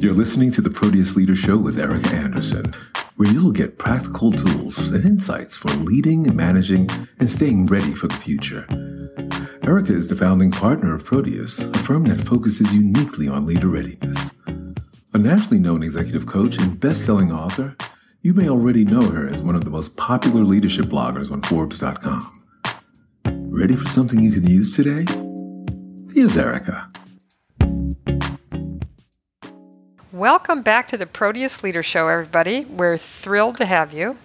You're listening to the Proteus Leader Show with Erika Andersen, where you'll get practical tools and insights for leading, managing, and staying ready for the future. Erika is the founding partner of Proteus, a firm that focuses uniquely on leader readiness. A nationally known executive coach and best-selling author, you may already know her as one of the most popular leadership bloggers on Forbes.com. Ready for something you can use today? Here's Erika. Welcome back to the Proteus Leader Show, everybody. We're thrilled to have you.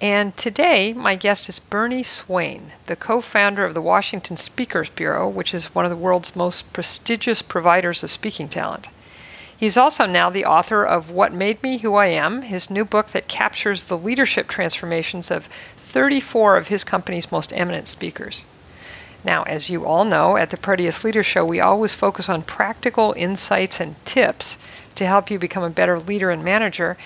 And today, my guest is Bernie Swain, the co founder of the Washington Speakers Bureau, which is one of the world's most prestigious providers of speaking talent. He's also now the author of What Made Me Who I Am, his new book that captures the leadership transformations of 34 of his company's most eminent speakers. Now, as you all know, at the Proteus Leader Show, we always focus on practical insights and tips to help you become a better leader and manager.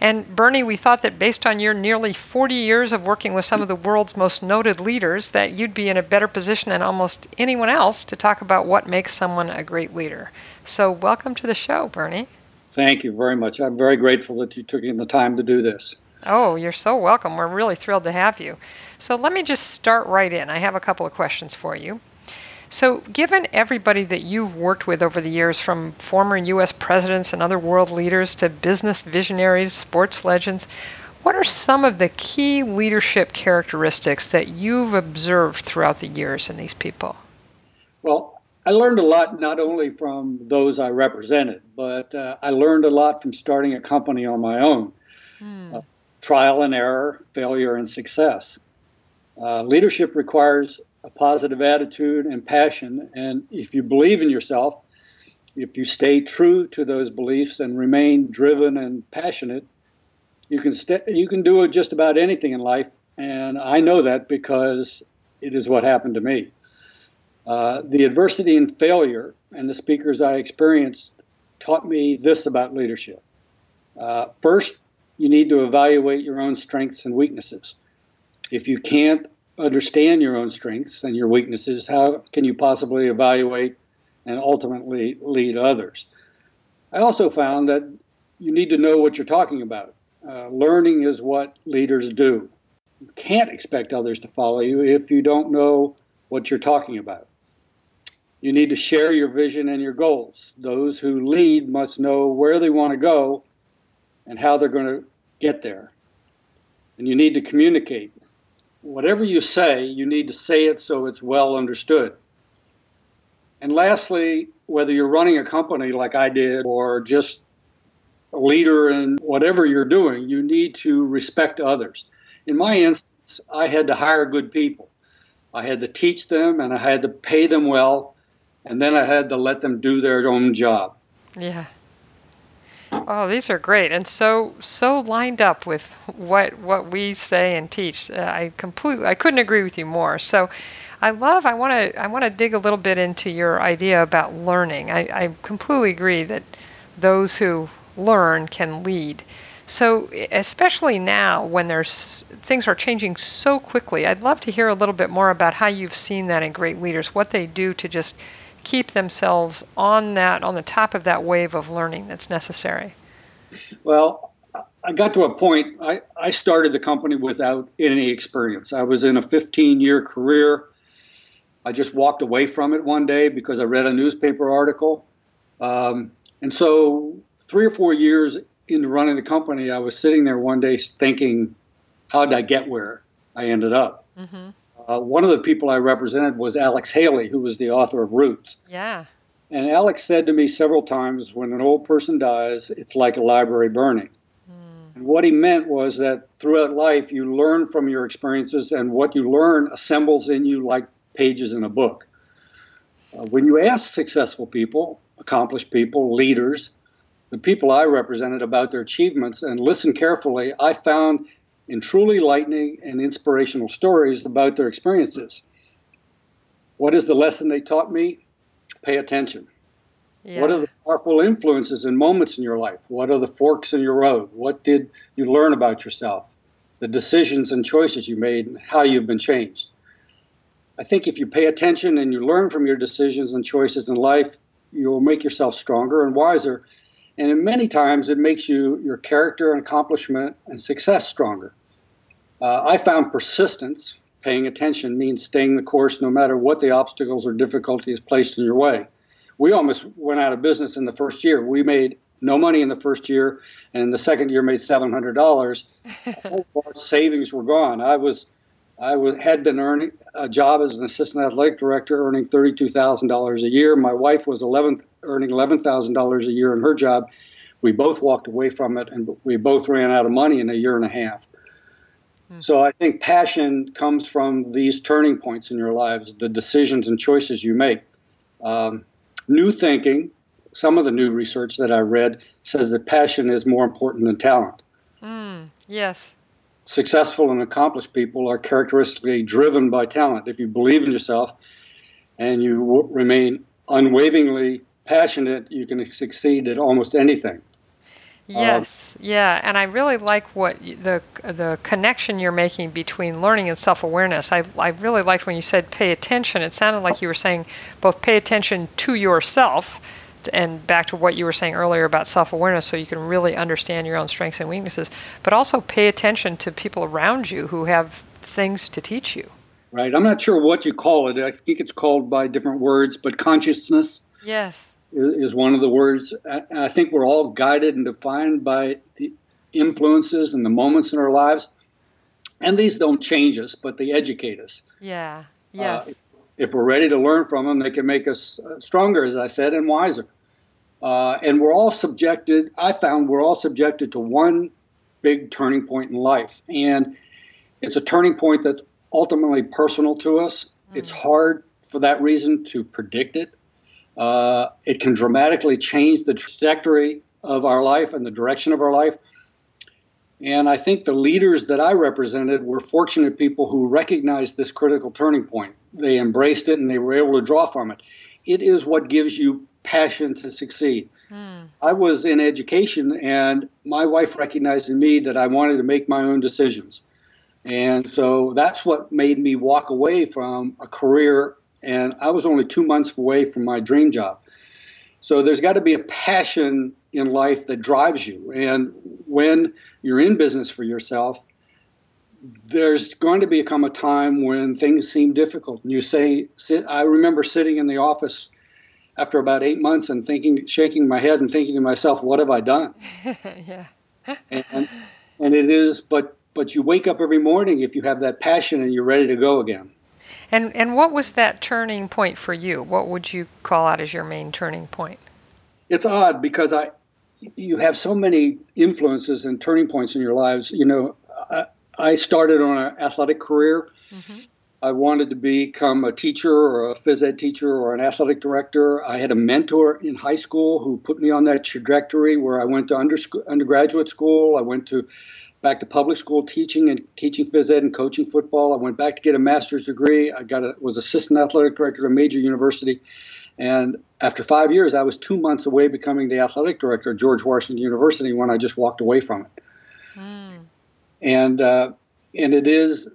And Bernie, we thought that based on your nearly 40 years of working with some of the world's most noted leaders, that you'd be in a better position than almost anyone else to talk about what makes someone a great leader. So, welcome to the show, Bernie. Thank you very much. I'm very grateful that you took the time to do this. Oh, you're so welcome. We're really thrilled to have you. So let me just start right in. I have a couple of questions for you. So, given everybody that you've worked with over the years, from former U.S. presidents and other world leaders to business visionaries, sports legends, what are some of the key leadership characteristics that you've observed throughout the years in these people? Well, I learned a lot not only from those I represented, but uh, I learned a lot from starting a company on my own. Hmm. Uh, trial and error, failure and success. Uh, leadership requires a positive attitude and passion, and if you believe in yourself, if you stay true to those beliefs and remain driven and passionate, you can st- you can do just about anything in life, and I know that because it is what happened to me. Uh, the adversity and failure and the speakers I experienced taught me this about leadership. Uh, first, you need to evaluate your own strengths and weaknesses. If you can't understand your own strengths and your weaknesses, how can you possibly evaluate and ultimately lead others? I also found that you need to know what you're talking about. Uh, learning is what leaders do. You can't expect others to follow you if you don't know what you're talking about. You need to share your vision and your goals. Those who lead must know where they want to go and how they're going to get there. And you need to communicate. Whatever you say, you need to say it so it's well understood. And lastly, whether you're running a company like I did or just a leader in whatever you're doing, you need to respect others. In my instance, I had to hire good people. I had to teach them and I had to pay them well, and then I had to let them do their own job. Yeah. Oh, these are great and so so lined up with what what we say and teach. Uh, I completely I couldn't agree with you more. So I love I want to I want to dig a little bit into your idea about learning. I, I completely agree that those who learn can lead. So especially now when there's things are changing so quickly, I'd love to hear a little bit more about how you've seen that in great leaders, what they do to just keep themselves on that on the top of that wave of learning that's necessary? Well, I got to a point. I, I started the company without any experience. I was in a 15 year career. I just walked away from it one day because I read a newspaper article. Um, and so, three or four years into running the company, I was sitting there one day thinking, how did I get where I ended up? Mm-hmm. Uh, one of the people I represented was Alex Haley, who was the author of Roots. Yeah. And Alex said to me several times, when an old person dies, it's like a library burning. Mm. And what he meant was that throughout life, you learn from your experiences, and what you learn assembles in you like pages in a book. Uh, when you ask successful people, accomplished people, leaders, the people I represented about their achievements and listen carefully, I found in truly lightning and inspirational stories about their experiences. What is the lesson they taught me? Pay attention. Yeah. What are the powerful influences and moments in your life? What are the forks in your road? What did you learn about yourself? The decisions and choices you made and how you've been changed. I think if you pay attention and you learn from your decisions and choices in life, you will make yourself stronger and wiser. And in many times, it makes you your character and accomplishment and success stronger. Uh, I found persistence, paying attention, means staying the course no matter what the obstacles or difficulties placed in your way. We almost went out of business in the first year. We made no money in the first year, and in the second year made seven hundred dollars. All our savings were gone. I was, I was, had been earning a job as an assistant athletic director, earning thirty-two thousand dollars a year. My wife was eleven, earning eleven thousand dollars a year in her job. We both walked away from it, and we both ran out of money in a year and a half. Hmm. So I think passion comes from these turning points in your lives, the decisions and choices you make. Um, new thinking some of the new research that I read says that passion is more important than talent. Mm, yes. Successful and accomplished people are characteristically driven by talent. If you believe in yourself and you w- remain unwaveringly passionate, you can succeed at almost anything. Yes, yeah, and I really like what the the connection you're making between learning and self-awareness. I I really liked when you said pay attention. It sounded like you were saying both pay attention to yourself and back to what you were saying earlier about self-awareness so you can really understand your own strengths and weaknesses but also pay attention to people around you who have things to teach you. Right. I'm not sure what you call it. I think it's called by different words but consciousness yes. is one of the words. I think we're all guided and defined by the influences and the moments in our lives and these don't change us but they educate us. Yeah. Uh, yes. uh, if we're ready to learn from them, they can make us uh, stronger, as I said, and wiser. Uh, and we're all subjected, I found we're all subjected to one big turning point in life. And it's a turning point that's ultimately personal to us. Mm. It's hard for that reason to predict it. Uh, it can dramatically change the trajectory of our life and the direction of our life. And I think the leaders that I represented were fortunate people who recognized this critical turning point. They embraced it and they were able to draw from it. It is what gives you passion to succeed. Mm. I was in education and my wife recognized in me that I wanted to make my own decisions. And so that's what made me walk away from a career. And I was only two months away from my dream job. So there's got to be a passion in life that drives you. And when you're in business for yourself, there's going to become a time when things seem difficult. And you say, sit, I remember sitting in the office after about eight months and thinking, shaking my head and thinking to myself, what have I done? yeah. and, and it is, but, but you wake up every morning if you have that passion and you're ready to go again. And, and what was that turning point for you? What would you call out as your main turning point? It's odd because I, you have so many influences and turning points in your lives. You know, I, I started on an athletic career. Mm-hmm. I wanted to become a teacher or a phys ed teacher or an athletic director. I had a mentor in high school who put me on that trajectory where I went to under, undergraduate school. I went to back to public school teaching and teaching phys ed and coaching football. I went back to get a master's degree. I got a, was assistant athletic director at a major university. And after five years, I was two months away becoming the athletic director at George Washington University when I just walked away from it. Mm. And uh, and it is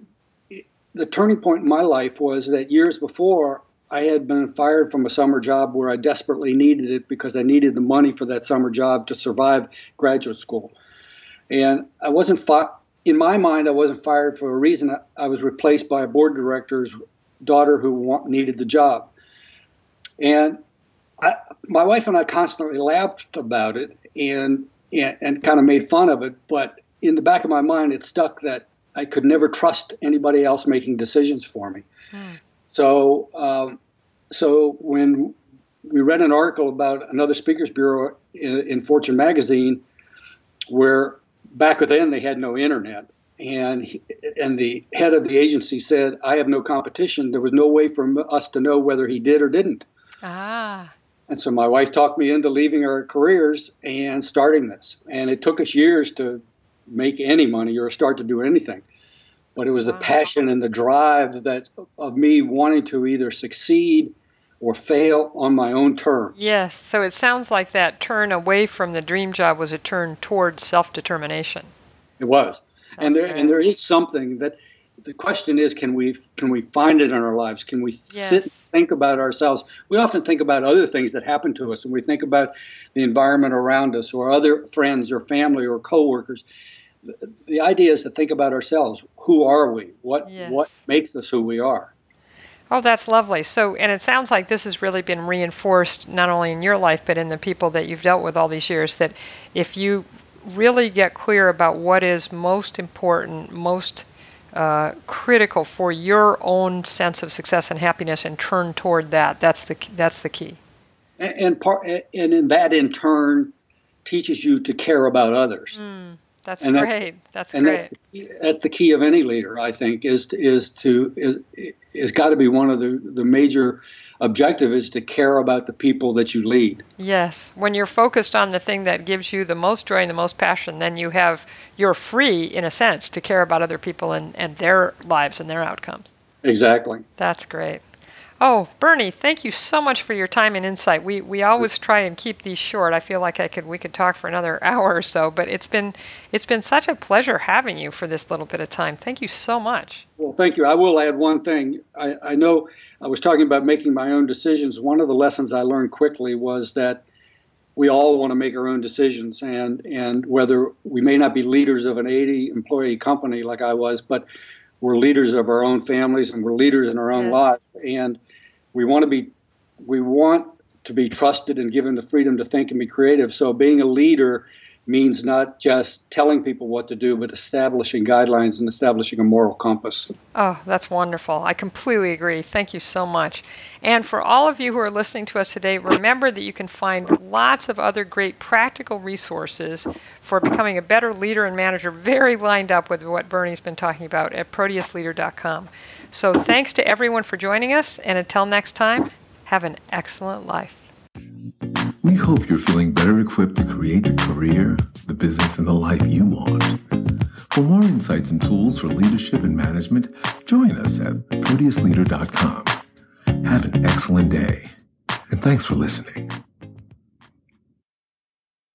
the turning point in my life was that years before I had been fired from a summer job where I desperately needed it because I needed the money for that summer job to survive graduate school. And I wasn't fi- in my mind I wasn't fired for a reason. I, was replaced by a board director's daughter who wa- needed the job. And I, my wife and I constantly laughed about it and, and, and kind of made fun of it. But in the back of my mind, it stuck that I could never trust anybody else making decisions for me. Hmm. So, um, so when we read an article about another speakers bureau in, in, Fortune magazine, where back then they had no internet, and he, and the head of the agency said, "I have no competition. There was no way for us to know whether he did or didn't." Ah. And so my wife talked me into leaving our careers and starting this. And it took us years to make any money or start to do anything. But it was the passion and the drive that of me wanting to either succeed or fail on my own terms. Yes. So it sounds like that turn away from the dream job was a turn towards self determination. It was. That's and there great. and there is something that the question is, can we can we find it in our lives? Can we Yes. sit and think about ourselves? We often think about other things that happen to us, and we think about the environment around us, or other friends, or family, or coworkers. The, the idea is to think about ourselves. Who are we? What Yes. what makes us who we are? Oh, that's lovely. So, and it sounds like this has really been reinforced not only in your life, but in the people that you've dealt with all these years. That if you really get clear about what is most important, most uh, critical for your own sense of success and happiness, and turn toward that, that's the that's the key. And, and part and in that in turn teaches you to care about others. That's And that's- great. That's and great. that's the, key, that's the key of any leader, I think, is to, is to is is got to be one of the the major objective is to care about the people that you lead. Yes, when you're focused on the thing that gives you the most joy and the most passion, then you have you're free in a sense to care about other people and, and their lives and their outcomes. Exactly. That's great. Oh, Bernie, thank you so much for your time and insight. We we always try and keep these short. I feel like I could we could talk for another hour or so, but it's been it's been such a pleasure having you for this little bit of time. Thank you so much. Well, thank you. I will add one thing. I, I know I was talking about making my own decisions. One of the lessons I learned quickly was that we all want to make our own decisions, and and whether we may not be leaders of an 80 employee company like I was, but we're leaders of our own families and we're leaders in our own Yes. lives, and we want to be we want to be trusted and given the freedom to think and be creative. So being a leader means not just telling people what to do, but establishing guidelines and establishing a moral compass. Oh, that's wonderful. I completely agree. Thank you so much. And for all of you who are listening to us today, remember that you can find lots of other great practical resources for becoming a better leader and manager, very lined up with what Bernie's been talking about at proteusleader.com. So thanks to everyone for joining us, and until next time, have an excellent life. We hope you're feeling better equipped to create the career, the business, and the life you want. For more insights and tools for leadership and management, join us at proteusleader.com. Have an excellent day, and thanks for listening.